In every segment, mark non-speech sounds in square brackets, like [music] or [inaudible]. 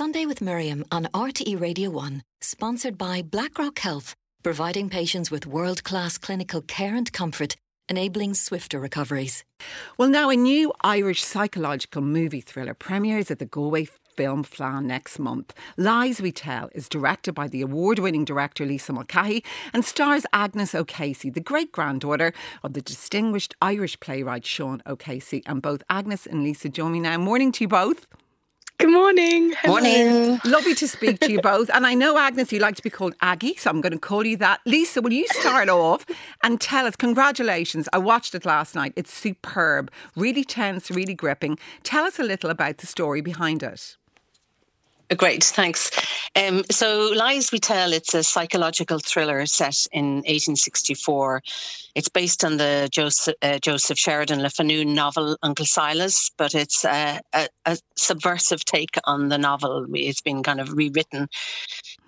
Sunday with Miriam on RTE Radio 1, sponsored by BlackRock Health, providing patients with world class clinical care and comfort, enabling swifter recoveries. Well, now a new Irish psychological movie thriller premieres at the Galway Film Fleadh next month. Lies We Tell is directed by the award winning director Lisa Mulcahy and stars Agnes O'Casey, the great granddaughter of the distinguished Irish playwright Sean O'Casey. And both Agnes and Lisa join me now. Morning to you both. Good morning. Hello. Morning. Lovely to speak to you [laughs] both. And I know, Agnes, you like to be called Aggie, so I'm going to call you that. Lisa, will you start [laughs] off and tell us, congratulations. I watched it last night. It's superb, really tense, really gripping. Tell us a little about the story behind it. Great, thanks. Um, so, Lies We Tell, it's a psychological thriller set in 1864. It's based on the Joseph, uh, Joseph Sheridan Le Fanu novel Uncle Silas, but it's a, a, a, subversive take on the novel. It's been kind of rewritten.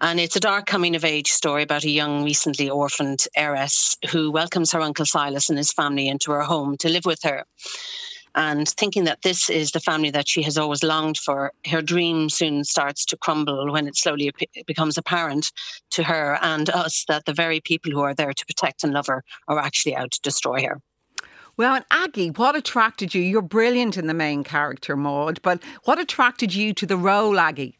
And it's a dark coming of age story about a young, recently orphaned heiress who welcomes her Uncle Silas and his family into her home to live with her and thinking that this is the family that she has always longed for, her dream soon starts to crumble when it slowly becomes apparent to her and us that the very people who are there to protect and love her are actually out to destroy her. Well, and Aggie, what attracted you? You're brilliant in the main character, Maud, but what attracted you to the role, Aggie?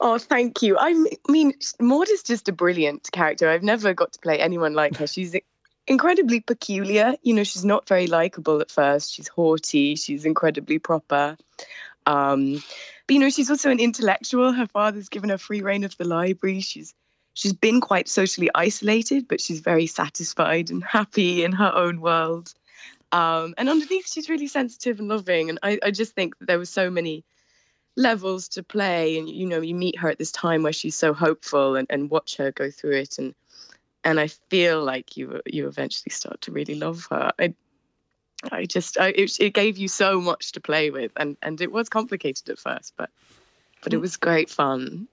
Oh, thank you. I mean, Maud is just a brilliant character. I've never got to play anyone like her. She's incredibly peculiar. You know, she's not very likable at first. She's haughty. She's incredibly proper. Um, but you know, she's also an intellectual. Her father's given her free rein of the library. She's she's been quite socially isolated, but she's very satisfied and happy in her own world. Um, and underneath, she's really sensitive and loving. And I, I just think that there were so many levels to play. And you know, you meet her at this time where she's so hopeful, and, and watch her go through it and and I feel like you you eventually start to really love her. I I just I, it, it gave you so much to play with, and and it was complicated at first, but but it mm. was great fun.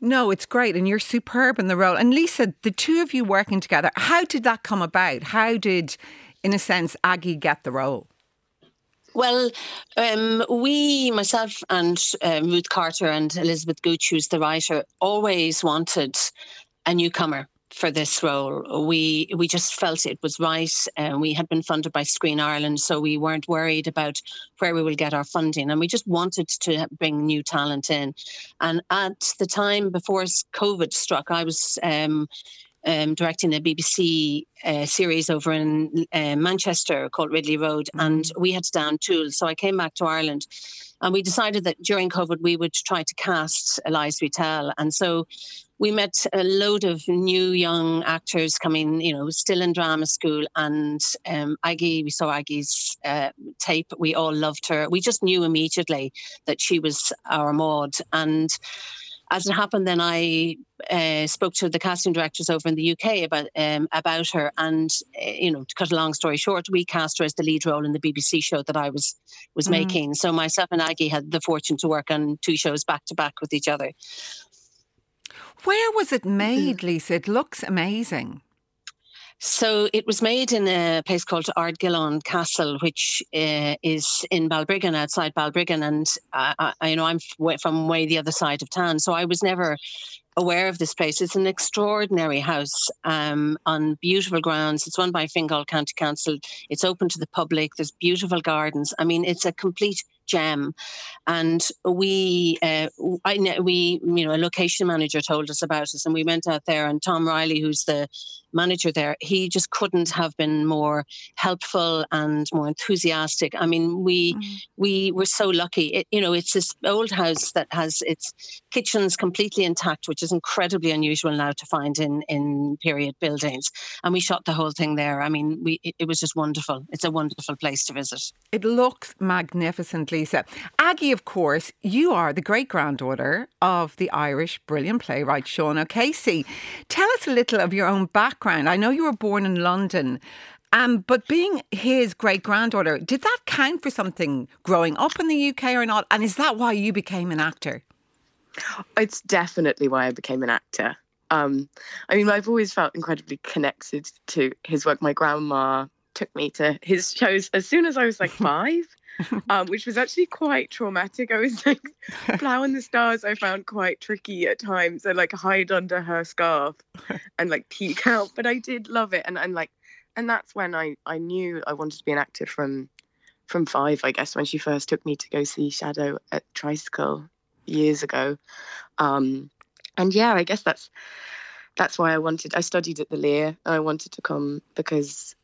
no, it's great, and you're superb in the role. And Lisa, the two of you working together, how did that come about? How did, in a sense, Aggie get the role? Well, um, we, myself and uh, Ruth Carter and Elizabeth Gooch, who's the writer, always wanted a newcomer for this role. We we just felt it was right. and we had been funded by Screen Ireland, so we weren't worried about where we will get our funding, and we just wanted to bring new talent in. And at the time before COVID struck, I was. Um, um, directing a BBC uh, series over in uh, Manchester called Ridley Road, mm-hmm. and we had to down tools. So I came back to Ireland, and we decided that during COVID we would try to cast Lies We Tell. And so we met a load of new young actors coming, you know, still in drama school. And um, Aggie, we saw Aggie's uh, tape. We all loved her. We just knew immediately that she was our Maud. And as it happened, then I uh, spoke to the casting directors over in the UK about um, about her, and uh, you know, to cut a long story short, we cast her as the lead role in the BBC show that I was was mm. making. So myself and Aggie had the fortune to work on two shows back to back with each other. Where was it made, Lisa? It looks amazing. So it was made in a place called Ardgillan Castle, which uh, is in Balbriggan, outside Balbriggan, and I, I, you know I'm from way the other side of town, so I was never aware of this place. It's an extraordinary house um, on beautiful grounds. It's run by Fingal County Council. It's open to the public. There's beautiful gardens. I mean, it's a complete gem. And we, uh, I, we, you know, a location manager told us about us, and we went out there. And Tom Riley, who's the manager there, he just couldn't have been more helpful and more enthusiastic. I mean, we mm. we were so lucky. It, you know, it's this old house that has its kitchens completely intact, which is incredibly unusual now to find in in period buildings. And we shot the whole thing there. I mean, we it, it was just wonderful. It's a wonderful place to visit. It looks magnificent, Lisa. Aggie, of course, you are the great granddaughter of the Irish brilliant playwright Sean O'Casey. Tell us a little of your own background. I know you were born in London. Um, but being his great granddaughter, did that count for something growing up in the UK or not? And is that why you became an actor? It's definitely why I became an actor. Um, I mean, I've always felt incredibly connected to his work. My grandma took me to his shows as soon as I was like [laughs] five. [laughs] um, which was actually quite traumatic. I was like, [laughs] Plough in the stars. I found quite tricky at times. I like hide under her scarf [laughs] and like peek out, but I did love it, and and like, and that's when I I knew I wanted to be an actor from from five, I guess, when she first took me to go see Shadow at Tricycle years ago. Um, and yeah, I guess that's that's why I wanted. I studied at the Lir, and I wanted to come because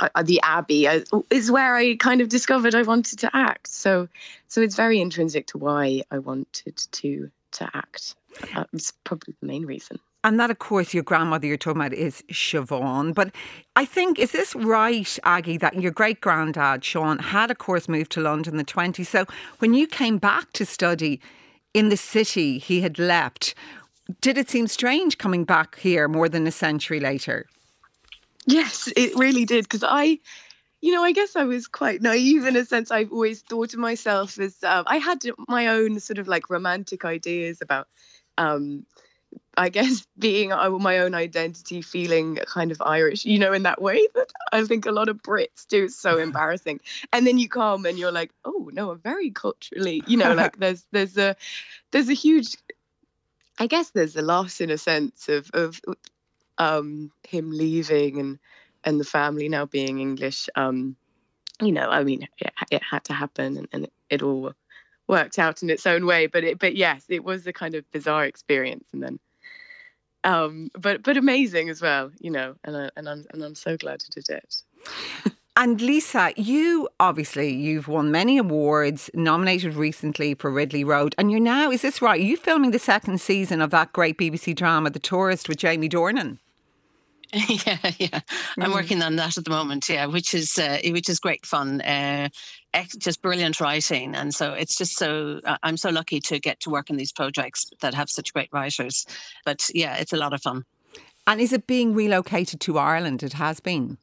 I, the Abbey uh, is where I kind of discovered I wanted to act. So, so it's very intrinsic to why I wanted to to act. Uh, it's probably the main reason. And that, of course, your grandmother you're talking about is Siobhan. But I think, is this right, Aggie, that your great granddad, Sean, had, of course, moved to London in the 20s? So when you came back to study in the city he had left, did it seem strange coming back here more than a century later? Yes, it really did. Because I, you know, I guess I was quite naive in a sense. I've always thought of myself as um, I had my own sort of like romantic ideas about um, I guess [laughs] being uh, my own identity, feeling kind of Irish, you know, in that way [laughs] that I think a lot of Brits do. It's so [laughs] embarrassing. And then you come and you're like, oh no, I'm very culturally, you know, like there's there's a there's a huge, I guess there's a loss in a sense of of um, him leaving and and the family now being English. Um, you know, I mean, it, it had to happen, and, and it all worked out in its own way. But it, but yes, it was a kind of bizarre experience, and then, um, but but amazing as well, you know. And I, and I'm and I'm so glad I did it. And Lisa, you obviously you've won many awards, nominated recently for Ridley Road, and you're now is this right? Are you filming the second season of that great BBC drama, The Tourist, with Jamie Dornan? [laughs] yeah, yeah. I'm mm. working on that at the moment. Yeah, which is uh, which is great fun. Uh, just brilliant writing, and so it's just so I'm so lucky to get to work on these projects that have such great writers. But yeah, it's a lot of fun. And is it being relocated to Ireland? It has been.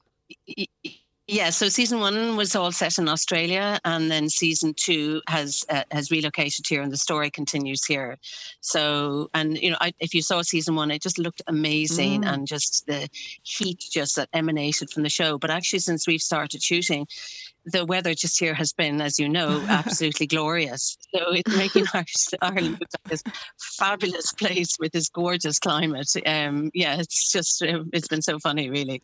Yeah, so season one was all set in Australia, and then season two has uh, has relocated here, and the story continues here. So, and you know, I, if you saw season one, it just looked amazing, mm. and just the heat just that emanated from the show. But actually, since we've started shooting, the weather just here has been, as you know, [laughs] absolutely glorious. So it's making [laughs] Ireland look like this fabulous place with this gorgeous climate. Um, yeah, it's just uh, it's been so funny, really.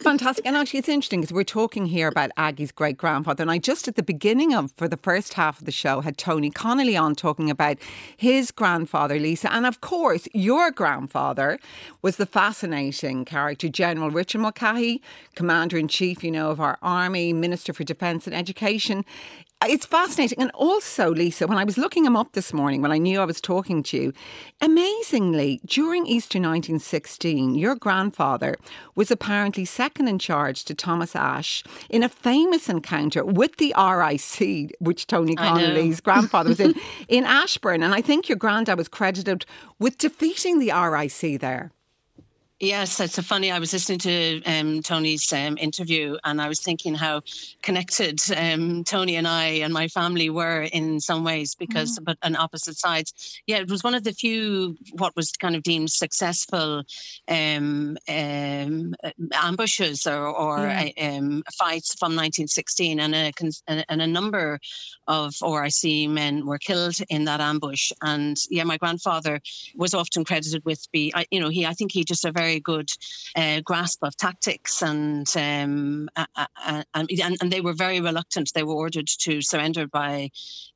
Fantastic, and actually, it's interesting because we're talking here about Aggie's great grandfather, and I just at the beginning of for the first half of the show had Tony Connolly on talking about his grandfather, Lisa, and of course, your grandfather was the fascinating character, General Richard Mulcahy, Commander in Chief, you know, of our army, Minister for defence and education. Uh, it's fascinating. And also, Lisa, when I was looking him up this morning, when I knew I was talking to you, amazingly, during Easter 1916, your grandfather was apparently second in charge to Thomas Ashe in a famous encounter with the RIC, which Tony Connolly's grandfather was in, [laughs] in Ashbourne. And I think your granddad was credited with defeating the RIC there. Yes, it's a funny. I was listening to um, Tony's um, interview, and I was thinking how connected um, Tony and I and my family were in some ways because, mm. but on opposite sides. Yeah, it was one of the few what was kind of deemed successful um, um, ambushes or, or mm. fights from 1916, and a, and a number of RIC men were killed in that ambush. And yeah, my grandfather was often credited with be, you know, he I think he just a very very good uh, grasp of tactics, and, um, and and they were very reluctant. They were ordered to surrender by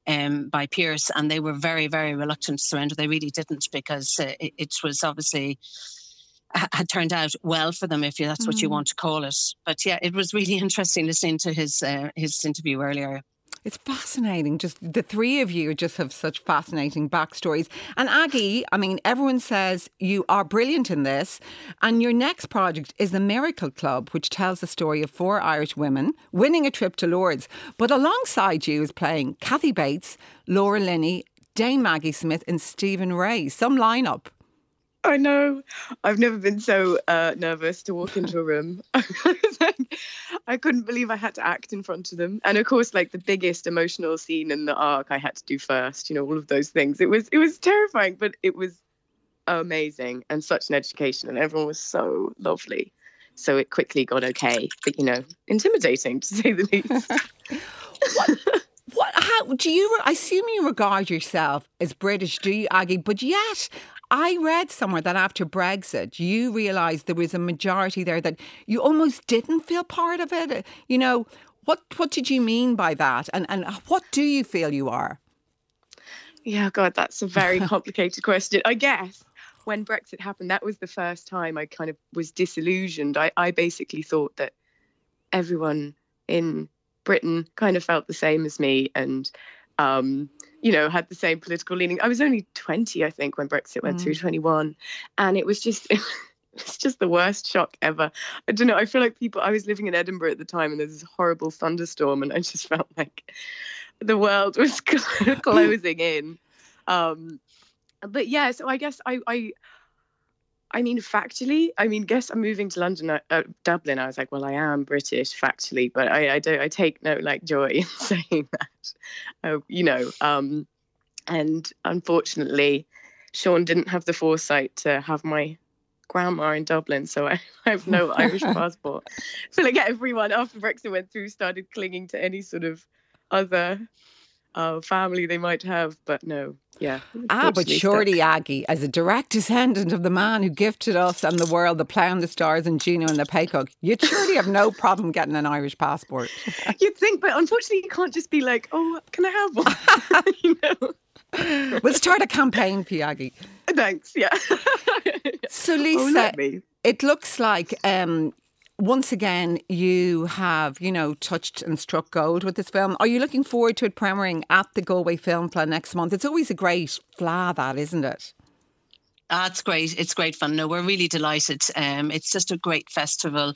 um, by Pearse, and they were very very reluctant to surrender. They really didn't because uh, it, it, was obviously had turned out well for them, if that's what you mm. want to call it. But yeah, it was really [laughs] interesting listening to his uh, his interview earlier. It's fascinating. Just the three of you just have such fascinating backstories. And Aggie, I mean, everyone says you are brilliant in this. And your next project is the Miracle Club, which tells the story of four Irish women winning a trip to Lourdes. But alongside you is playing Kathy Bates, Laura Linney, Dame Maggie Smith, and Stephen Rea. Some lineup. I know. I've never been so uh, nervous to walk into a room. [laughs] I couldn't believe I had to act in front of them. And of course, like the biggest emotional scene in the arc, I had to do first. You know, all of those things. It was it was terrifying, but it was amazing and such an education. And everyone was so lovely. So it quickly got okay, but you know, intimidating to say the least. [laughs] what, what, how do you? I assume you regard yourself as British, do you, Aggie? But yet, I read somewhere that after Brexit, you realised there was a majority there that you almost didn't feel part of it. You know, what what did you mean by that, and and what do you feel you are? Yeah, God, that's a very [laughs] complicated question. I guess when Brexit happened, that was the first time I kind of was disillusioned. I, I basically thought that everyone in Britain kind of felt the same as me and, um, you know, had the same political leaning. I was only 20, I think, when Brexit went mm. through 21. And it was just. [laughs] it's just the worst shock ever. I don't know. I feel like people. I was living in Edinburgh at the time, and there's this horrible thunderstorm, and I just [laughs] felt like the world was [laughs] closing in. Um, but yeah, so I guess I, I, I mean, factually, I mean, guess I'm moving to London, uh, uh, Dublin. I was like, well, I am British factually, but I, I don't, I take no like joy [laughs] in saying that, uh, you know. Um, and unfortunately, Sean didn't have the foresight to have my grandma in Dublin, so I, [laughs] I have no [laughs] Irish passport. Feel like everyone after Brexit went through started clinging to any sort of other uh, family they might have, but no, yeah. Ah, but Shorty. Aggie, as a direct [laughs] descendant of the man who gifted us and the world the Plough and the Stars and Juno and the Paycock, you'd surely have no problem getting an Irish passport. [laughs] You'd think, but unfortunately, you can't just be like, oh, can I have one? [laughs] you know? We'll start a campaign for you, Aggie. Thanks, yeah. so, Lisa, oh, it looks like um, once again, you have, you know, touched and struck gold with this film. Are you looking forward to it premiering at the Galway Film Fleadh next month? It's always a great Fleadh, that, isn't it? Ah, it's great. It's great fun. No, we're really delighted. Um, it's just a great festival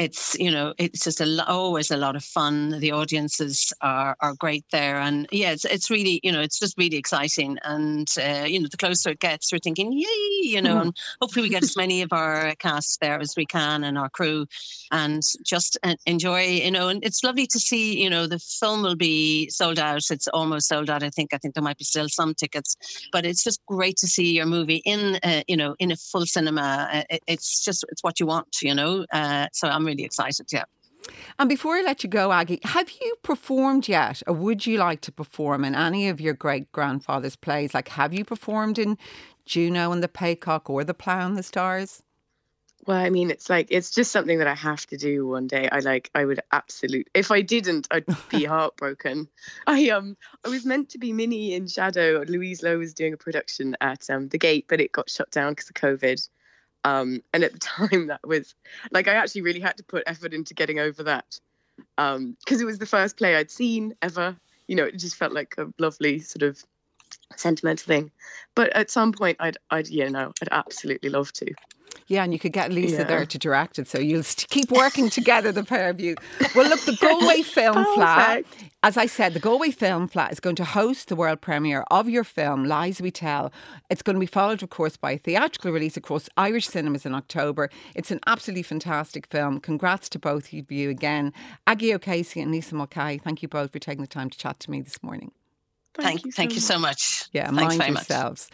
it's you know it's just a always a lot of fun. The audiences are are great there, and yeah, it's it's really you know it's just really exciting. And uh, you know the closer it gets, we're thinking yay, you know, mm. and hopefully we get as many of our cast there as we can and our crew, and just uh, enjoy. You know, and it's lovely to see. You know, the film will be sold out. It's almost sold out. I think. I think there might be still some tickets, but it's just great to see your movie in uh, you know in a full cinema. Uh, it, it's just it's what you want. You know, uh, so I'm really excited. Yeah. And before I let you go, Aggie, have you performed yet, or would you like to perform in any of your great grandfather's plays? Like, have you performed in Juno and the Paycock or the Plough and the Stars? Well, I mean, it's like it's just something that I have to do one day. I like, I would absolutely. If I didn't, I'd be [laughs] heartbroken. I um, I was meant to be Minnie in Shadow. Louise Lowe was doing a production at um, the Gate, but it got shut down because of COVID. Um, and at the [laughs] time, that was like I actually really had to put effort into getting over that because um, it was the first play I'd seen ever. You know, it just felt like a lovely sort of sentimental thing. But at some point, I'd, I'd, yeah, no, I'd absolutely love to. Yeah, and you could get Lisa yeah. there to direct it, so you'll keep working together, the pair of you. Well, look, the Galway [laughs] Film Fleadh, as I said, the Galway Film Fleadh is going to host the world premiere of your film, Lies We Tell. It's going to be followed, of course, by a theatrical release across Irish cinemas in October. It's an absolutely fantastic film. Congrats to both of you again. Aggie O'Casey and Lisa Mulcahy, thank you both for taking the time to chat to me this morning. Thank, thank, you, so, thank you so much. Yeah, Thanks mind yourselves. Much.